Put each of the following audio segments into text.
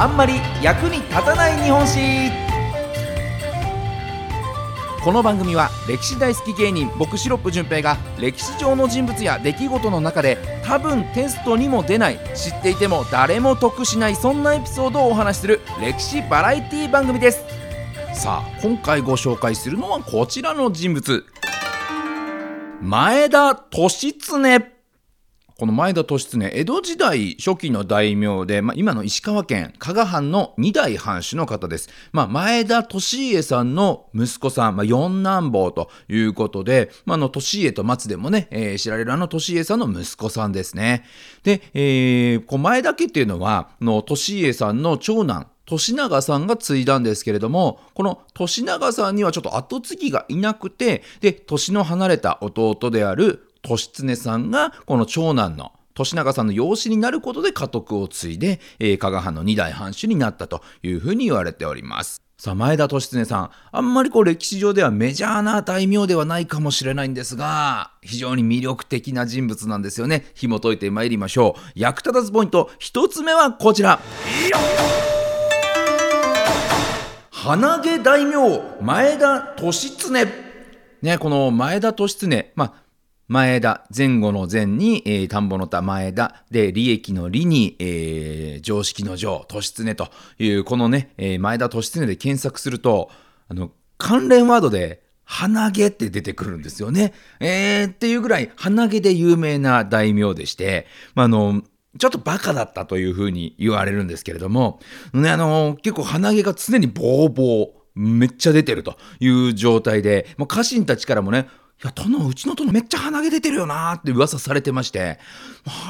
あんまり役に立たない日本史。この番組は歴史大好き芸人僕シロップ純平が歴史上の人物や出来事の中で多分テストにも出ない知っていても誰も得しないそんなエピソードをお話しする歴史バラエティ番組です。さあ今回ご紹介するのはこちらの人物。前田利常。この前田利常、江戸時代初期の大名で、まあ、今の石川県加賀藩の二代藩主の方です。まあ、前田利家さんの息子さん、まあ、四男坊ということで、まあ、の利家と松でもね、えー、知られるあの利家さんの息子さんですね。で、えー、こう前田家っていうのは、の利家さんの長男、利長さんが継いだんですけれども、この利長さんにはちょっと後継ぎがいなくて、で、年の離れた弟である利常さんがこの長男の利長さんの養子になることで家督を継いで、えー、加賀藩の二代藩主になったというふうに言われております。さあ、前田利常さん、あんまりこう歴史上ではメジャーな大名ではないかもしれないんですが、非常に魅力的な人物なんですよね。紐解いてまいりましょう。役立たずポイント、一つ目はこちら。鼻毛大名、前田利常。ね、この前田利常、まあ、前田、前後の前に、えー、田んぼの田前田、で、利益の利に、えー、常識の常、利常という、このね、えー、前田利常で検索すると、あの、関連ワードで、鼻毛って出てくるんですよね。えー、っていうぐらい鼻毛で有名な大名でして、まあ、あの、ちょっとバカだったというふうに言われるんですけれども、ね、あの、結構鼻毛が常にボーボー、めっちゃ出てるという状態で、まあ、家臣たちからもね、いや、殿、うちの殿めっちゃ鼻毛出てるよなーって噂されてまして、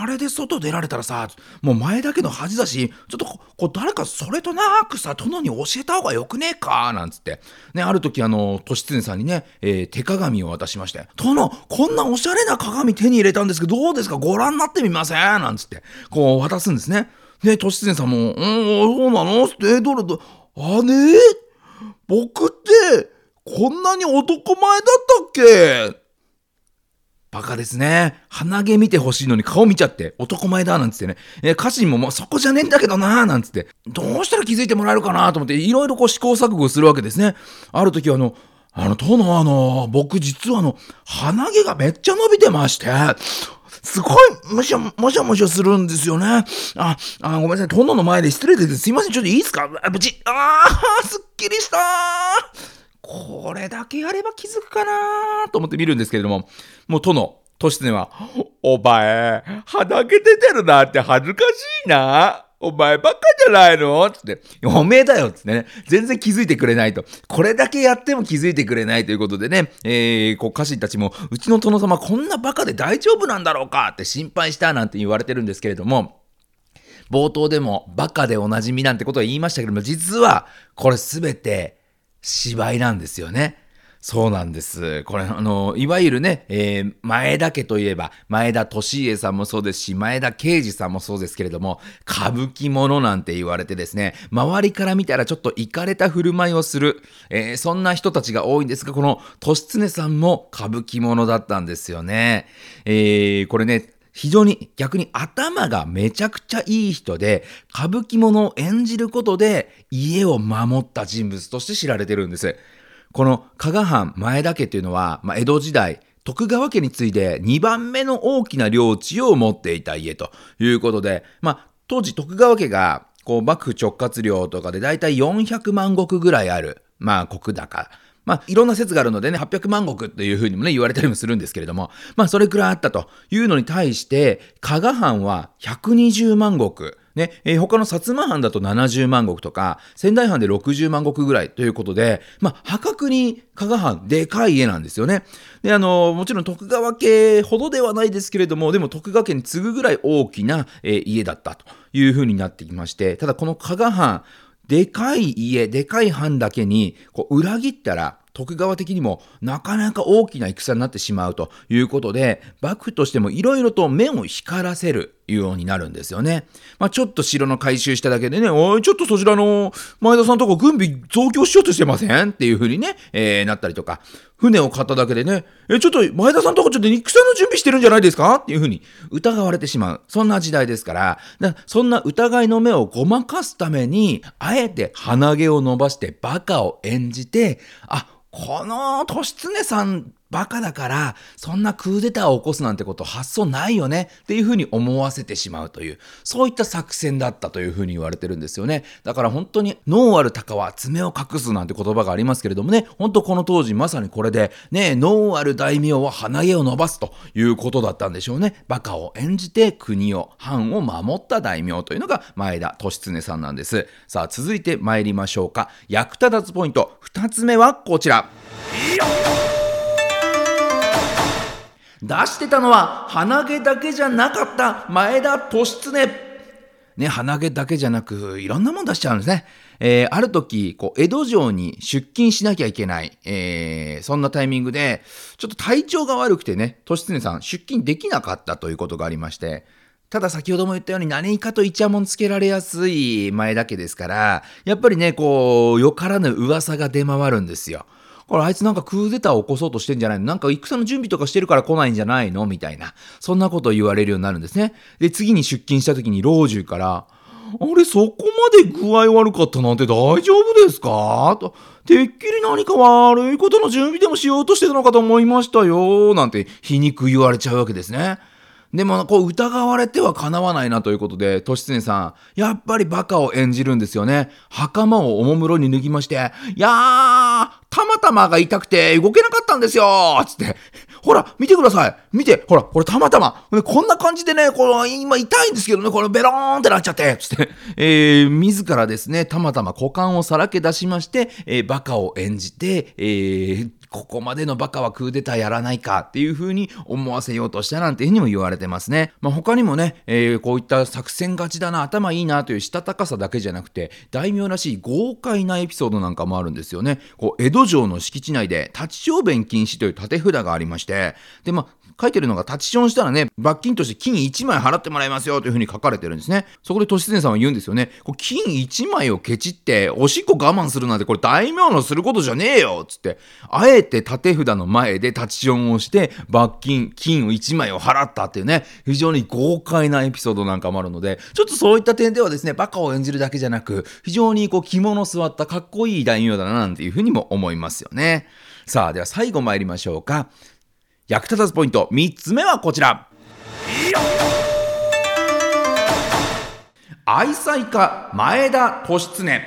あれで外出られたらさ、もう前だけの恥だし、ちょっとこう誰かそれとなくさ、殿に教えた方がよくねえかなんつって。ね、ある時あの、利常さんにね、えー、手鏡を渡しまして、殿、こんなおしゃれな鏡手に入れたんですけど、どうですか？ご覧になってみません？なんつって、こう渡すんですね。で、利常さんも、うん、そうなの？って、どれどれ、あねえ？僕って、こんなに男前だったっけ？バカですね。鼻毛見てほしいのに顔見ちゃって、男前だなんつってね。え歌詞ももうそこじゃねえんだけどななんつって。どうしたら気づいてもらえるかなと思って、いろいろこう試行錯誤するわけですね。ある時はあの、あの、殿あの、僕実はあの、鼻毛がめっちゃ伸びてまして、すごい、むしゃ、もしゃもしゃするんですよね。あ、あごめんなさい。殿の前で失礼ですすいません。ちょっといいですか？あ、ぶち、あー、すっきりしたー。これだけやれば気づくかなと思って見るんですけれども、もう殿、としては、お前、鼻毛出てるなって恥ずかしいな。お前ばっかじゃないの？つって、おめえだよつってね、全然気づいてくれないと。これだけやっても気づいてくれないということでね、えー、こう家臣たちも、うちの殿様こんなバカで大丈夫なんだろうかって心配したなんて言われてるんですけれども、冒頭でもバカでおなじみなんてことは言いましたけども、実はこれすべて芝居なんですよね。そうなんです。これ、あの、いわゆるね、えー、前田家といえば、前田利家さんもそうですし、前田慶次さんもそうですけれども、歌舞伎者なんて言われてですね、周りから見たらちょっと行かれた振る舞いをする、えー、そんな人たちが多いんですが、この利常さんも歌舞伎者だったんですよね。えー、これね、非常に逆に頭がめちゃくちゃいい人で、歌舞伎者を演じることで家を守った人物として知られてるんです。この加賀藩前田家っていうのは、まあ、江戸時代、徳川家に次いで2番目の大きな領地を持っていた家ということで、まあ、当時徳川家がこう幕府直轄領とかでだいたい400万石ぐらいある、まあ、国高。まあ、いろんな説があるのでね、800万石というふうにもね、言われたりもするんですけれども、まあ、それくらいあったというのに対して、加賀藩は120万石。ね、えー、他の薩摩藩だと70万石とか、仙台藩で60万石ぐらいということで、まあ、破格に加賀藩、でかい家なんですよね。で、あのー、もちろん徳川家ほどではないですけれども、でも徳川家に次ぐぐらい大きな、えー、家だったというふうになってきまして、ただこの加賀藩、でかい家、でかい藩だけに、こう、裏切ったら、徳川的にもなかなか大きな戦になってしまうということで、幕府としてもいろいろと目を光らせる。いうようになるんですよね。まあ、ちょっと城の改修しただけでね、おい、ちょっとそちらの前田さんとこ軍備増強しようとしてません？っていう風にね、えー、なったりとか、船を買っただけでね、え、ちょっと前田さんとこちょっと戦の準備してるんじゃないですか？っていう風に疑われてしまう。そんな時代ですから、だからそんな疑いの目をごまかすために、あえて鼻毛を伸ばしてバカを演じて、あ、この利常さんバカだから、そんなクーデターを起こすなんてこと発想ないよねっていうふうに思わせてしまうという、そういった作戦だったというふうに言われてるんですよね。だから本当に、脳ある鷹は爪を隠すなんて言葉がありますけれどもね、本当この当時まさにこれで、ね、脳ある大名は鼻毛を伸ばすということだったんでしょうね。バカを演じて国を、藩を守った大名というのが前田利常さんなんです。さあ、続いて参りましょうか。役立たずポイント、2つ目はこちら。出してたのは鼻毛だけじゃなかった前田利常。ね、鼻毛だけじゃなく、いろんなもん出しちゃうんですね。えー、ある時、こう、江戸城に出勤しなきゃいけない、えー、そんなタイミングで、ちょっと体調が悪くてね、利常さん出勤できなかったということがありまして、ただ先ほども言ったように何かとイチャモンつけられやすい前だけですから、やっぱりね、こう、よからぬ噂が出回るんですよ。これあいつなんかクーデターを起こそうとしてんじゃないの？なんか戦の準備とかしてるから来ないんじゃないの？みたいな。そんなことを言われるようになるんですね。で、次に出勤した時に老中から、あれ、そこまで具合悪かったなんて大丈夫ですか？と。てっきり何か悪いことの準備でもしようとしてたのかと思いましたよ。なんて皮肉言われちゃうわけですね。でも、こう、疑われてはかなわないなということで、利常さん、やっぱりバカを演じるんですよね。袴をおもむろに脱ぎまして、いやー、たまたまが痛くて動けなかったんですよ。つって、ほら、見てください。見て。ほら、これたまたま。こんな感じでね、この、今痛いんですけどね、このベローンってなっちゃって。つって、えー、自らですね、たまたま股間をさらけ出しまして、えー、バカを演じて、えー、ここまでのバカはクーデターやらないかっていうふうに思わせようとしたなんていうふうにも言われてますね。まあ、他にもね、えー、こういった作戦勝ちだな、頭いいなというしたたかさだけじゃなくて、大名らしい豪快なエピソードなんかもあるんですよね。こう江戸城の敷地内で立ち小便禁止という立て札がありまして、で、まあ、書いてるのが立ちションしたらね、罰金として金1枚払ってもらいますよというふうに書かれてるんですね。そこで都市伝さんは言うんですよね。こ金1枚をケチって、おしっこ我慢するなんてこれ大名のすることじゃねえよつって、あえて立て札の前で立ちションをして、罰金、金を1枚を払ったっていうね、非常に豪快なエピソードなんかもあるので、ちょっとそういった点ではですね、バカを演じるだけじゃなく、非常にこう着物座ったかっこいい大名だななんていうふうにも思いますよね。さあ、では最後参りましょうか。役立たずポイント。3つ目はこちら。愛妻家前田利常。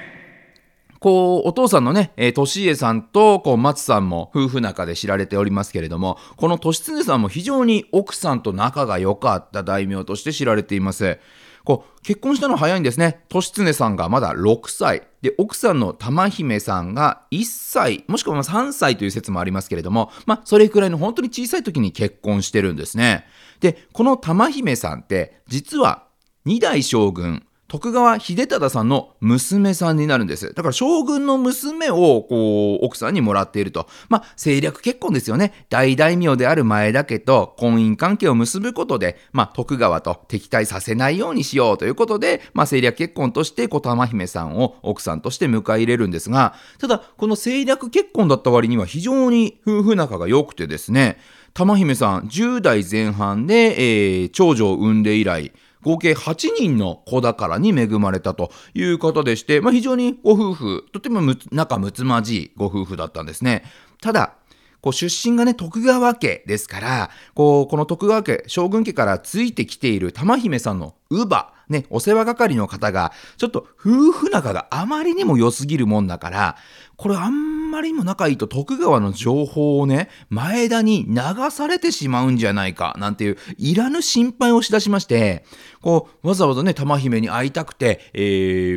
こう、お父さんのね、えー、利家さんと、こう、松さんも夫婦仲で知られておりますけれども、この利常さんも非常に奥さんと仲が良かった大名として知られています。こう、結婚したの早いんですね。としつねさんがまだ6歳。で、奥さんの玉姫さんが1歳、もしくは3歳という説もありますけれども、まあ、それくらいの本当に小さい時に結婚してるんですね。で、この玉姫さんって、実は2代将軍、徳川秀忠さんの娘さんになるんです。だから将軍の娘をこう奥さんにもらっていると。まあ政略結婚ですよね。大大名である前田家と婚姻関係を結ぶことで、まあ徳川と敵対させないようにしようということで、まあ政略結婚として小玉姫さんを奥さんとして迎え入れるんですが、ただこの政略結婚だった割には非常に夫婦仲が良くてですね、玉姫さん10代前半で、えー、長女を産んで以来、合計8人の子宝に恵まれたということでして、まあ、非常にご夫婦、とても仲睦まじいご夫婦だったんですね。ただ、こう出身がね、徳川家ですから、こう、この徳川家、将軍家からついてきている玉姫さんの乳母、ね、お世話係の方が、ちょっと夫婦仲があまりにも良すぎるもんだから、これあんまりにも仲いいと徳川の情報をね、前田に流されてしまうんじゃないか、なんていう、いらぬ心配をしだしまして、こう、わざわざね、玉姫に会いたくて、え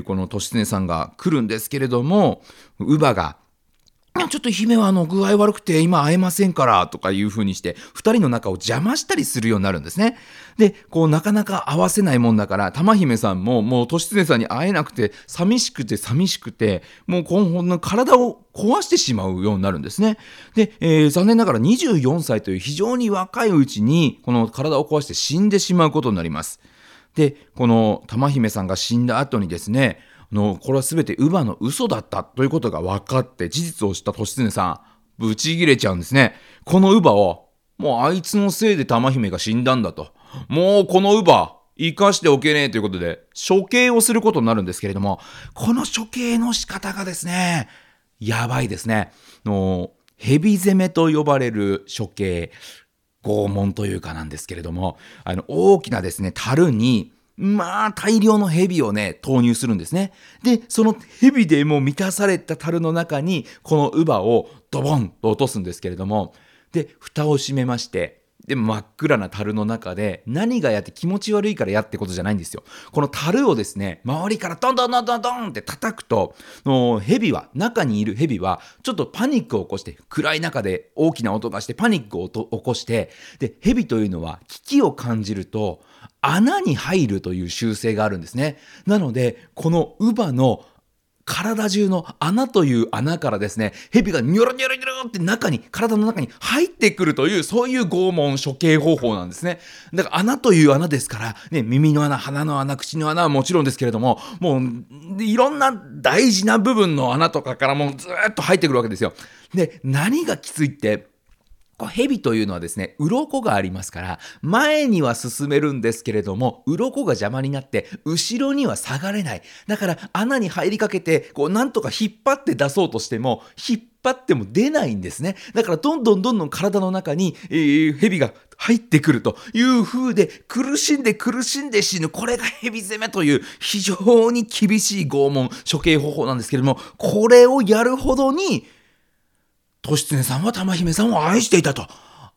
ー、この利常さんが来るんですけれども、乳母が、ちょっと姫はあの具合悪くて今会えませんからとかいう風にして二人の仲を邪魔したりするようになるんですね。で、こうなかなか会わせないもんだから玉姫さんももう利常さんに会えなくて寂しくて寂しくてもうこの体を壊してしまうようになるんですね。で、えー、残念ながら24歳という非常に若いうちにこの体を壊して死んでしまうことになります。でこの玉姫さんが死んだ後にですねのこれは全て乳母の嘘だったということが分かって事実を知った利常さんブチギレちゃうんですね。この乳母をもうあいつのせいで玉姫が死んだんだと。もうこの乳母生かしておけねえということで処刑をすることになるんですけれどもこの処刑の仕方がですねやばいですね。の蛇攻めと呼ばれる処刑拷問というかなんですけれどもあの大きなですね樽にまあ大量の蛇をね投入するんですね。でその蛇でもう満たされた樽の中にこの乳母をドボンと落とすんですけれども。で蓋を閉めましてで真っ暗な樽の中で何がやって気持ち悪いからやってことじゃないんですよ。この樽をですね周りからドンドンドンドンドンって叩くとの蛇は中にいる蛇はちょっとパニックを起こして暗い中で大きな音がしてパニックを起こしてで蛇というのは危機を感じると穴に入るという習性があるんですね。なのでこの乳母の体中の穴という穴からですね、蛇がニョロニョロニョロって中に、体の中に入ってくるという、そういう拷問処刑方法なんですね。だから穴という穴ですから、ね、耳の穴、鼻の穴、口の穴はもちろんですけれども、もう、いろんな大事な部分の穴とかからもうずっと入ってくるわけですよ。で、何がきついって、蛇というのはですね、鱗がありますから、前には進めるんですけれども、鱗が邪魔になって、後ろには下がれない。だから穴に入りかけて、こう、なんとか引っ張って出そうとしても、引っ張っても出ないんですね。だからどんどんどんどん体の中に、えー、蛇が入ってくるという風で、苦しんで苦しんで死ぬ。これが蛇攻めという非常に厳しい拷問、処刑方法なんですけれども、これをやるほどに、利常さんは玉姫さんを愛していたと。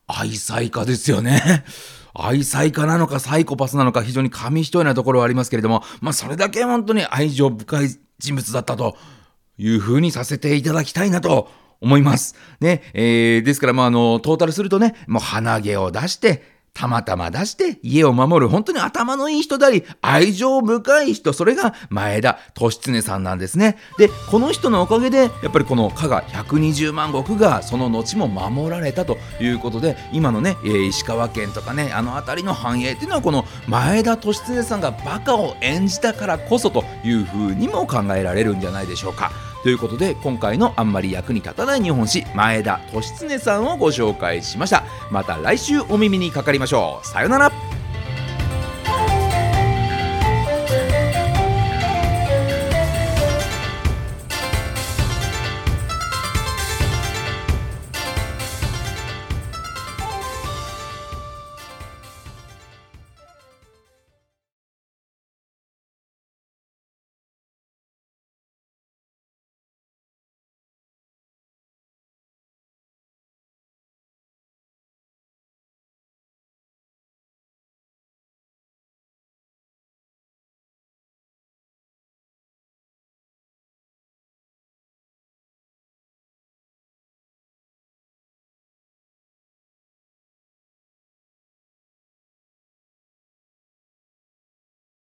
愛妻家ですよね。愛妻家なのかサイコパスなのか非常に紙一重なところはありますけれども、まあそれだけ本当に愛情深い人物だったというふうにさせていただきたいなと思います。ね、えー、ですからまああの、トータルするとね、もう鼻毛を出して、たまたま出して家を守る本当に頭のいい人であり愛情深い人それが前田利常さんなんですねでこの人のおかげでやっぱりこの加賀120万石がその後も守られたということで今のね、石川県とかねあの辺りの繁栄っていうのはこの前田利常さんがバカを演じたからこそというふうにも考えられるんじゃないでしょうか。ということで今回のあんまり役に立たない日本史前田利常さんをご紹介しました。また来週お耳にかかりましょう。さよなら。